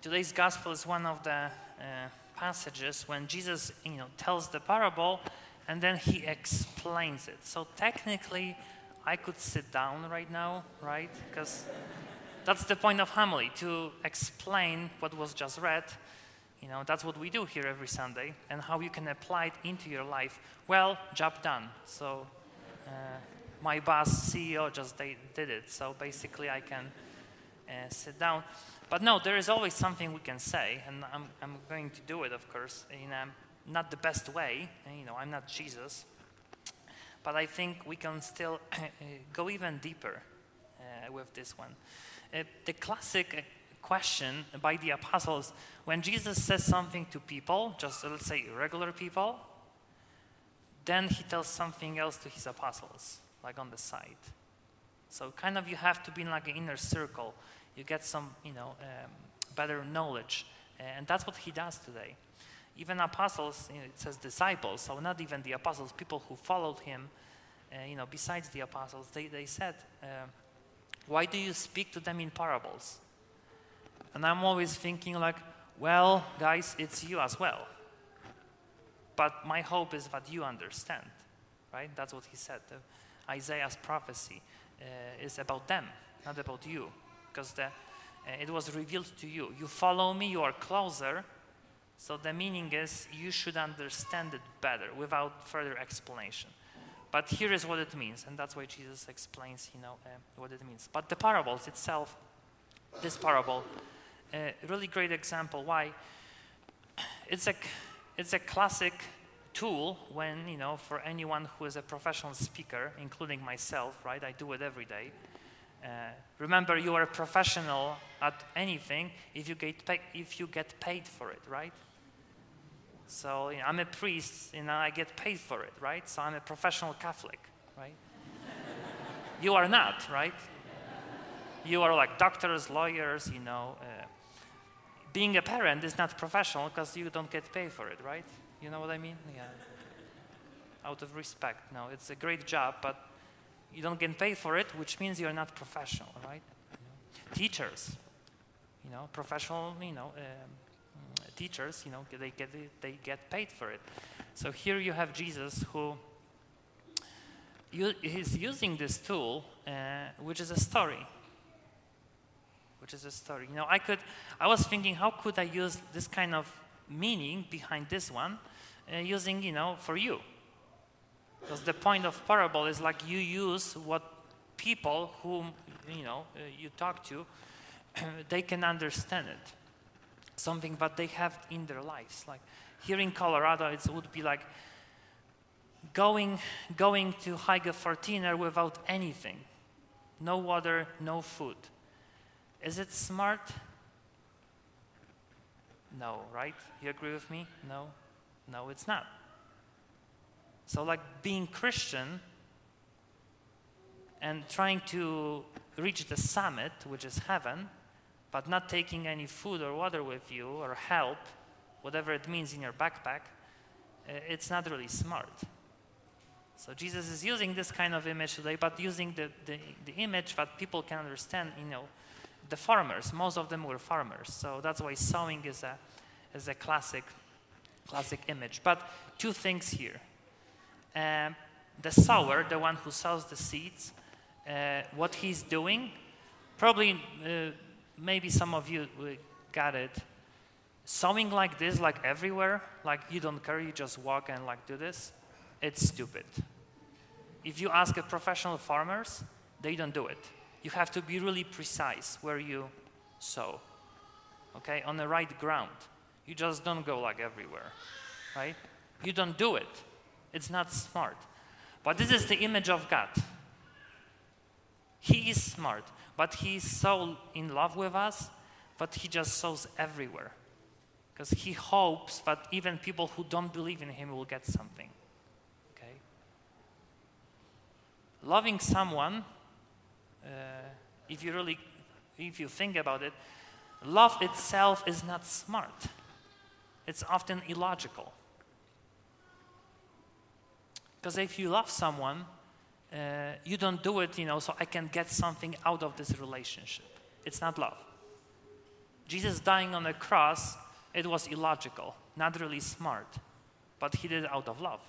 today's gospel is one of the uh, passages when Jesus, you know, tells the parable and then he explains it. So technically, I could sit down right now, right? Because that's the point of homily to explain what was just read. You know, that's what we do here every Sunday, and how you can apply it into your life. Well, job done. So, uh, my boss, CEO, just did it. So basically, I can uh, sit down. But no, there is always something we can say, and I'm, I'm going to do it, of course, in a, not the best way. You know, I'm not Jesus, but I think we can still go even deeper uh, with this one. Uh, the classic uh, question by the apostles when Jesus says something to people, just let's say regular people, then he tells something else to his apostles, like on the side. So kind of you have to be in like an inner circle. You get some, you know, um, better knowledge, and that's what he does today. Even apostles, you know, it says disciples, so not even the apostles, people who followed him, uh, you know, besides the apostles, they, they said, uh, why do you speak to them in parables? And I'm always thinking like, well, guys, it's you as well. But my hope is that you understand, right? That's what he said. Uh, Isaiah's prophecy uh, is about them, not about you, because the, uh, it was revealed to you. You follow me, you are closer. So the meaning is you should understand it better without further explanation. But here is what it means, and that's why Jesus explains, you know, uh, what it means. But the parables itself, this parable, a uh, really great example. Why? It's a, it's a classic tool when, you know, for anyone who is a professional speaker, including myself, right? I do it every day. Uh, remember, you are a professional at anything if you get paid, if you get paid for it, right? So you know, I'm a priest, and I get paid for it, right? So I'm a professional Catholic, right? you are not, right? You are like doctors, lawyers, you know. Uh, being a parent is not professional because you don't get paid for it, right? You know what I mean? Yeah. Out of respect. No, it's a great job, but you don't get paid for it, which means you're not professional, right? Teachers, you know, professional, you know, um, teachers, you know, they get, they get paid for it. So here you have Jesus who he's using this tool, uh, which is a story. Which is a story. You know, I could, I was thinking, how could I use this kind of meaning behind this one, uh, using, you know, for you? Because the point of parable is like you use what people whom, you know, uh, you talk to, they can understand it something that they have in their lives. Like here in Colorado, it would be like going, going to hike a 14er without anything no water, no food. Is it smart? No, right? You agree with me? No? No, it's not. So, like being Christian and trying to reach the summit, which is heaven, but not taking any food or water with you or help, whatever it means in your backpack, uh, it's not really smart. So Jesus is using this kind of image today, but using the, the, the, image that people can understand, you know, the farmers, most of them were farmers. So that's why sowing is a, is a classic, classic image. But two things here. Um, the sower, the one who sows the seeds, uh, what he's doing, probably uh, maybe some of you got it. Sowing like this, like everywhere, like you don't care, you just walk and like do this, it's stupid. If you ask a professional farmers, they don't do it. You have to be really precise where you sow, okay, on the right ground. You just don't go like everywhere, right? You don't do it. It's not smart. But this is the image of God. He is smart. But He is so in love with us that he just sows everywhere. Because he hopes that even people who don't believe in him will get something. Okay? Loving someone, uh, if you really, if you think about it, love itself is not smart. It's often illogical. Because if you love someone, uh, you don't do it, you know, so I can get something out of this relationship. It's not love. Jesus dying on the cross, it was illogical, not really smart, but he did it out of love.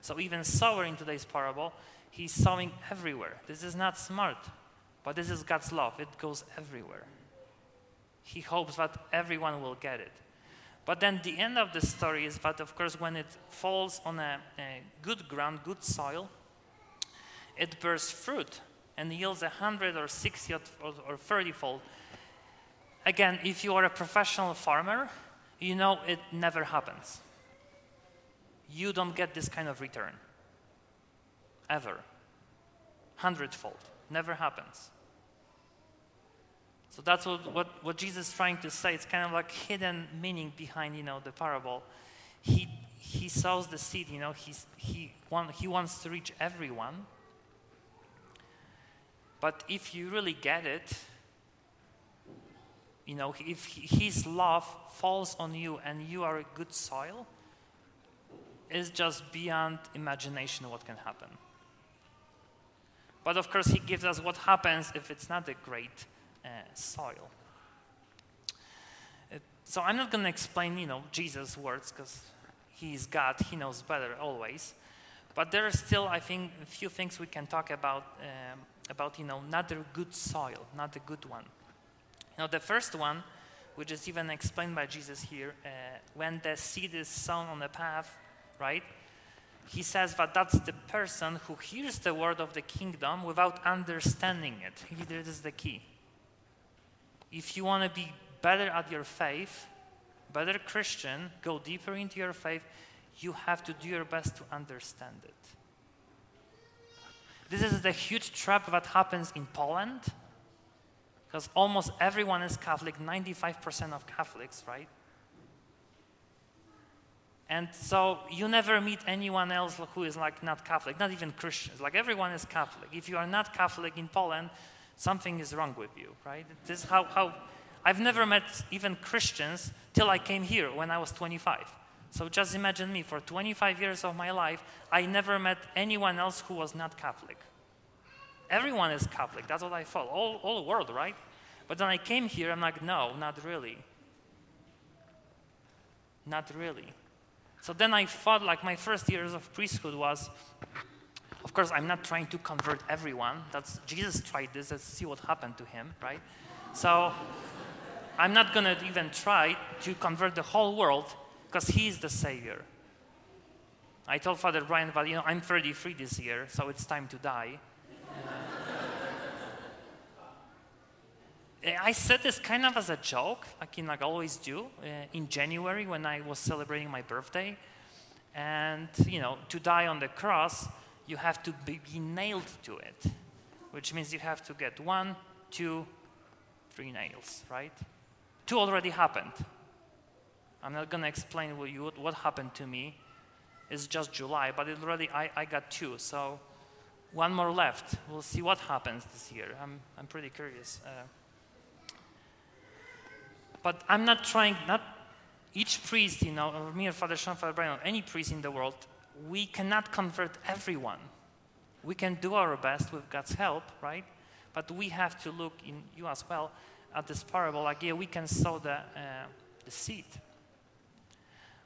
So even sower in today's parable, he's sowing everywhere. This is not smart, but this is God's love. It goes everywhere. He hopes that everyone will get it. But then the end of the story is that, of course, when it falls on a, a good ground, good soil, it bears fruit and yields a hundred or sixty or, or thirty fold. Again, if you are a professional farmer, you know it never happens you don't get this kind of return. Ever. Hundredfold. Never happens. So that's what, what, what Jesus is trying to say. It's kind of like hidden meaning behind, you know, the parable. He, he sows the seed, you know, he's, he, want, he wants to reach everyone. But if you really get it, you know, if his love falls on you and you are a good soil, it's just beyond imagination what can happen. But of course, he gives us what happens if it's not a great soil. It, so I'm not going to explain, you know, Jesus' words because he is God. He knows better always. But there are still, I think, a few things we can talk about um, about, you know, not a good soil, not a good one. You know, the first one, which is even explained by Jesus here, uh, when the seed is sown on the path, right? He says that that's the person who hears the word of the kingdom without understanding it. This is the key. If you want to be better at your faith, better Christian, go deeper into your faith, you have to do your best to understand it. This is the huge trap that happens in Poland, because almost everyone is Catholic, 95% of Catholics, right? And so you never meet anyone else who is like not Catholic, not even Christians. Like everyone is Catholic. If you are not Catholic in Poland, something is wrong with you, right? This is how, how I've never met even Christians till I came here when I was 25. So just imagine me, for 25 years of my life, I never met anyone else who was not Catholic. Everyone is Catholic, that's what I thought, all, all the world, right? But then I came here, I'm like, no, not really. Not really. So then I thought, like, my first years of priesthood was, of course, I'm not trying to convert everyone. That's Jesus tried this. Let's see what happened to him, right? So I'm not going to even try to convert the whole world because he is the savior. I told Father Brian, but you know, I'm 33 this year, so it's time to die. I said this kind of as a joke, like, in, like I always do, uh, in January when I was celebrating my birthday. And, you know, to die on the cross, you have to be, nailed to it, which means you have to get one, two, three nails, right? Two already happened. I'm not going to explain what, you, what happened to me. It's just July, but it already I, I got two, so one more left. We'll see what happens this year. I'm, I'm pretty curious. Uh, but I'm not trying, not each priest, you know, me or Father Sean, Father Brian, or any priest in the world, we cannot convert everyone. We can do our best with God's help, right? But we have to look in you as well at this parable. Like, yeah, we can sow the, uh, the seed.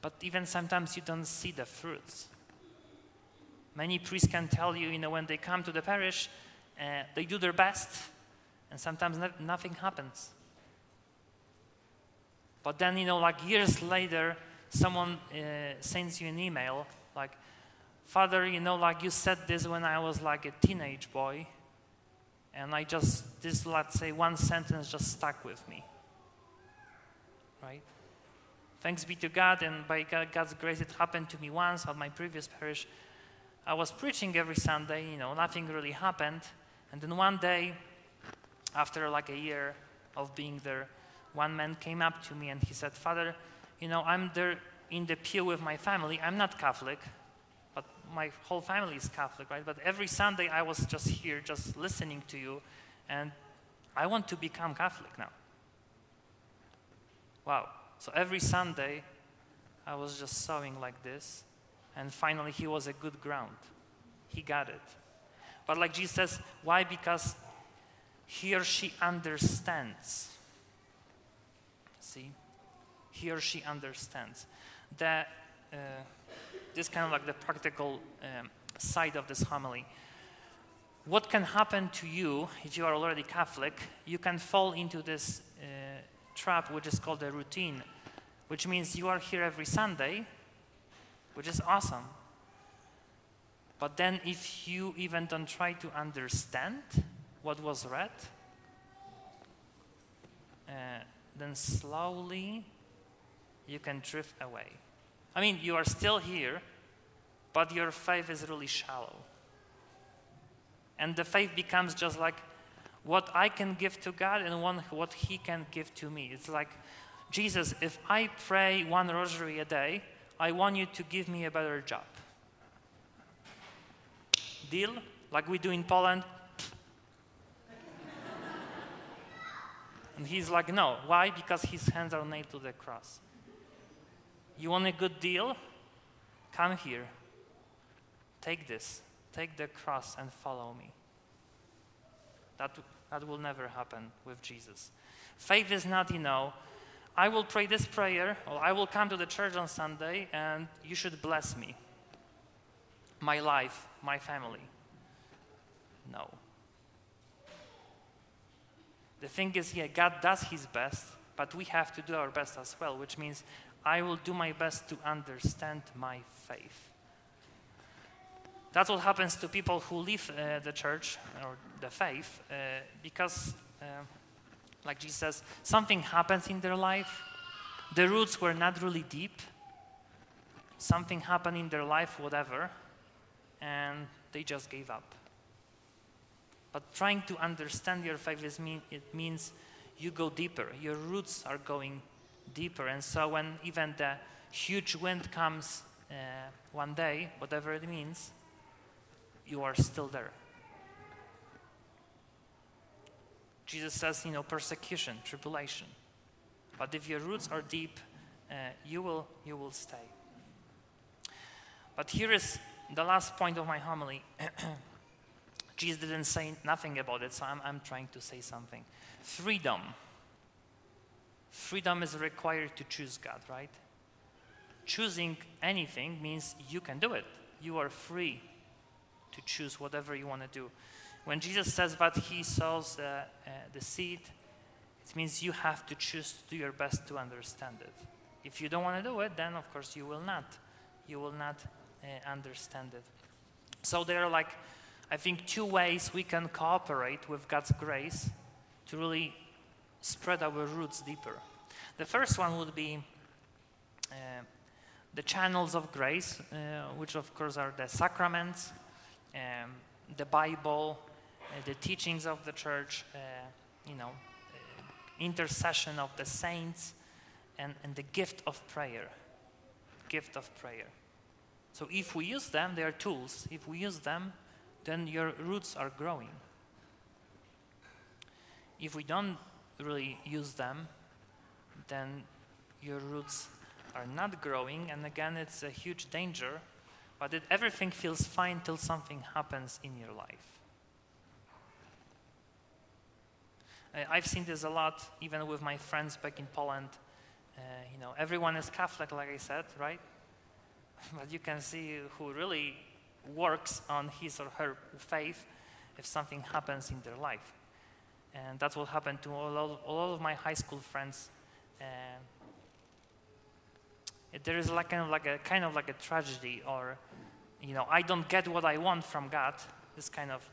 But even sometimes you don't see the fruits. Many priests can tell you, you know, when they come to the parish, uh, they do their best, and sometimes no- nothing happens. But then, you know, like years later, someone uh, sends you an email like, Father, you know, like you said this when I was like a teenage boy, and I just, this, let's say, one sentence just stuck with me. Right? Thanks be to God, and by God's grace, it happened to me once at my previous parish. I was preaching every Sunday, you know, nothing really happened. And then one day, after like a year of being there, one man came up to me and he said, Father, you know, I'm there in the pew with my family. I'm not Catholic, but my whole family is Catholic, right? But every Sunday I was just here, just listening to you, and I want to become Catholic now. Wow. So every Sunday I was just sowing like this, and finally he was a good ground. He got it. But like Jesus says, why? Because he or she understands See? He or she understands. That, uh, this kind of like the practical um, side of this homily. What can happen to you if you are already Catholic? You can fall into this uh, trap, which is called a routine, which means you are here every Sunday, which is awesome. But then, if you even don't try to understand what was read, uh, then slowly you can drift away. I mean, you are still here, but your faith is really shallow. And the faith becomes just like what I can give to God and one, what He can give to me. It's like, Jesus, if I pray one rosary a day, I want you to give me a better job. Deal? Like we do in Poland. and he's like, no. Why? Because his hands are nailed to the cross. You want a good deal? Come here. Take this. Take the cross and follow me. That, that will never happen with Jesus. Faith is not, you know, I will pray this prayer, or I will come to the church on Sunday, and you should bless me, my life, my family. No. The thing is, yeah, God does His best, but we have to do our best as well, which means I will do my best to understand my faith. That's what happens to people who leave uh, the church or the faith uh, because, uh, like Jesus says, something happens in their life. The roots were not really deep. Something happened in their life, whatever, and they just gave up. But trying to understand your faith is mean, it means you go deeper. Your roots are going deeper. And so when even the huge wind comes uh, one day, whatever it means, you are still there. Jesus says, you know, persecution, tribulation. But if your roots are deep, uh, you, will, you will stay. But here is the last point of my homily. Jesus didn't say nothing about it, so I'm, I'm trying to say something. Freedom. Freedom is required to choose God, right? Choosing anything means you can do it. You are free to choose whatever you want to do. When Jesus says that he sows uh, uh, the seed, it means you have to choose to do your best to understand it. If you don't want to do it, then of course you will not. You will not uh, understand it. So there are like, I think, two ways we can cooperate with God's grace to really spread our roots deeper. The first one would be uh, the channels of grace, uh, which of course are the sacraments, um, the Bible, uh, the teachings of the church, uh, you know, uh, intercession of the saints, and, and the gift of prayer. Gift of prayer. So if we use them, they are tools. If we use them, then your roots are growing. If we don't really use them, then your roots are not growing, and again, it's a huge danger but it, everything feels fine till something happens in your life. I've seen this a lot, even with my friends back in Poland. Uh, you know, everyone is Catholic, like I said, right? but you can see who really works on his or her faith if something happens in their life. And that's what happened to all of, all of my high school friends. Uh, there is like kind of like a kind of like a tragedy or you know i don't get what i want from god this kind of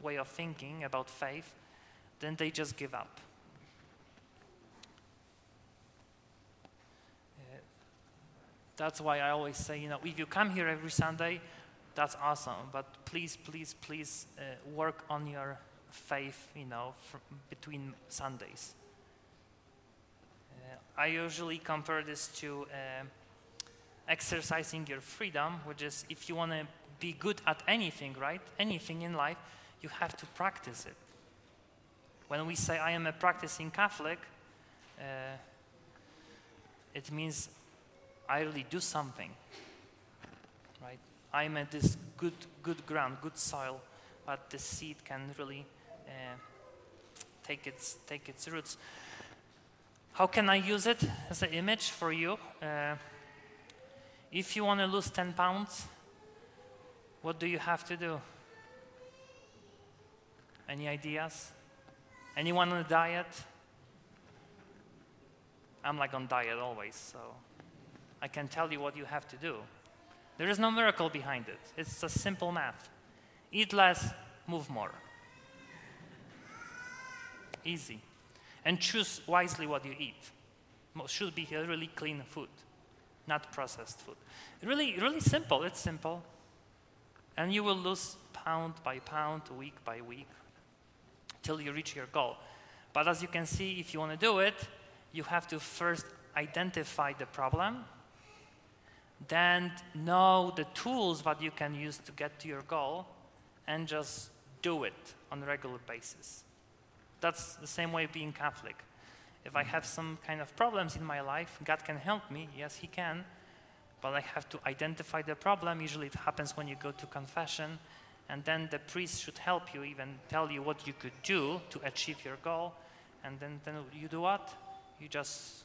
way of thinking about faith then they just give up uh, that's why i always say you know if you come here every sunday that's awesome but please please please uh, work on your faith you know between sundays I usually compare this to uh, exercising your freedom, which is if you want to be good at anything, right? Anything in life, you have to practice it. When we say, I am a practicing Catholic, uh, it means I really do something, right? I'm at this good, good ground, good soil, but the seed can really uh, take, its, take its roots. How can I use it as an image for you? Uh, if you want to lose 10 pounds, what do you have to do? Any ideas? Anyone on a diet? I'm like on diet always, so I can tell you what you have to do. There is no miracle behind it. It's a simple math. Eat less, move more. Easy. And choose wisely what you eat. Should be really clean food, not processed food. Really, really simple. It's simple. And you will lose pound by pound, week by week, till you reach your goal. But as you can see, if you want to do it, you have to first identify the problem, then know the tools that you can use to get to your goal, and just do it on a regular basis. That's the same way being Catholic. If I have some kind of problems in my life, God can help me. Yes, He can. But I have to identify the problem. Usually it happens when you go to confession. And then the priest should help you, even tell you what you could do to achieve your goal. And then, then you do what? You just,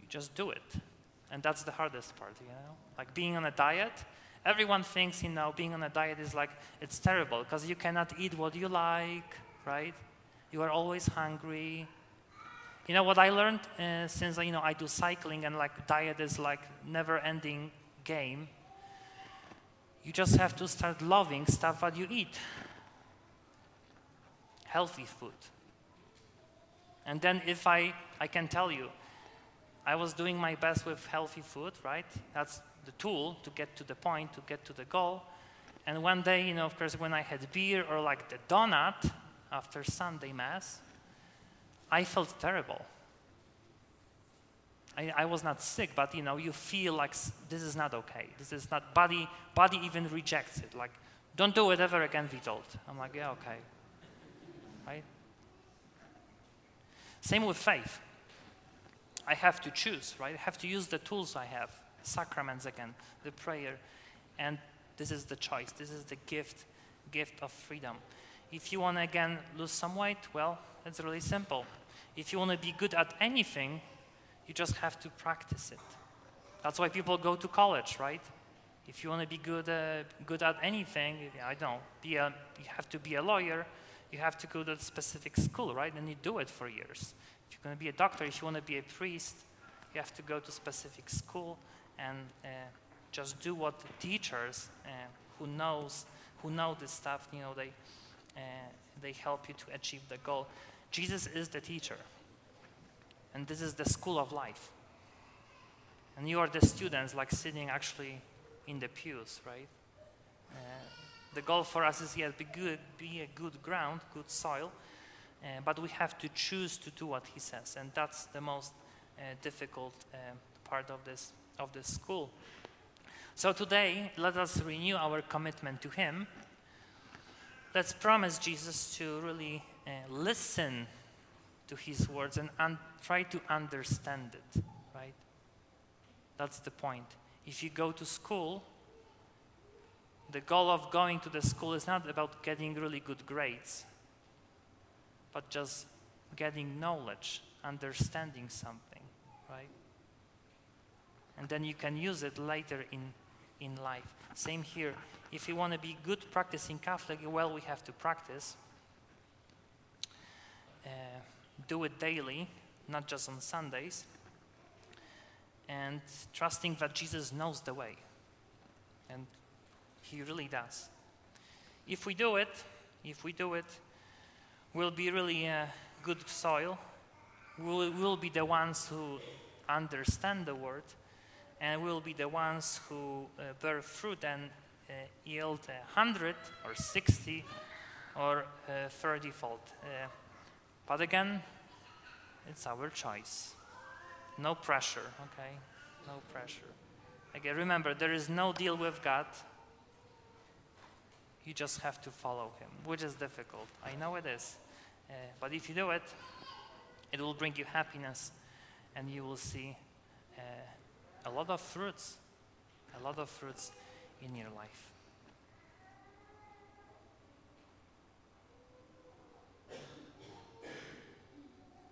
you just do it. And that's the hardest part, you know? Like being on a diet, everyone thinks, you know, being on a diet is like, it's terrible because you cannot eat what you like, right? You are always hungry. You know what I learned uh, since you know I do cycling and like diet is like never-ending game. You just have to start loving stuff that you eat. Healthy food. And then if I I can tell you, I was doing my best with healthy food, right? That's the tool to get to the point, to get to the goal. And one day, you know, of course, when I had beer or like the donut, after Sunday Mass, I felt terrible. I, I, was not sick, but you know, you feel like this is not okay. This is not body. Body even rejects it. Like, don't do it ever again. We told. I'm like, yeah, okay, right. Same with faith. I have to choose, right? I have to use the tools I have, sacraments again, the prayer, and this is the choice. This is the gift, gift of freedom. If you want to again lose some weight, well, it's really simple. If you want to be good at anything, you just have to practice it. That's why people go to college, right? If you want to be good, uh, good at anything, I don't be a, you have to be a lawyer, you have to go to a specific school, right? And you do it for years. If you're going to be a doctor, if you want to be a priest, you have to go to specific school and uh, just do what the teachers uh, who knows who know this stuff, you know, they they help you to achieve the goal. Jesus is the teacher, and this is the school of life. And you are the students, like sitting actually in the pews, right? Uh, the goal for us is yes, be good, be a good ground, good soil, uh, but we have to choose to do what He says, and that's the most uh, difficult uh, part of this of this school. So today, let us renew our commitment to Him let's promise Jesus to really uh, listen to his words and un- try to understand it, right? That's the point. If you go to school, the goal of going to the school is not about getting really good grades, but just getting knowledge, understanding something, right? And then you can use it later in, in life. Same here if you want to be good practicing Catholic, well, we have to practice. Uh, do it daily, not just on Sundays. And trusting that Jesus knows the way. And He really does. If we do it, if we do it, we'll be really a good soil. We'll, we'll be the ones who understand the word, and we'll be the ones who uh, bear fruit and uh, yield 100 or 60 or 30 fold. Uh, but again, it's our choice. No pressure, okay? No pressure. Again, remember, there is no deal with God. You just have to follow Him, which is difficult. I know it is. Uh, but if you do it, it will bring you happiness and you will see uh, a lot of fruits. A lot of fruits in your life.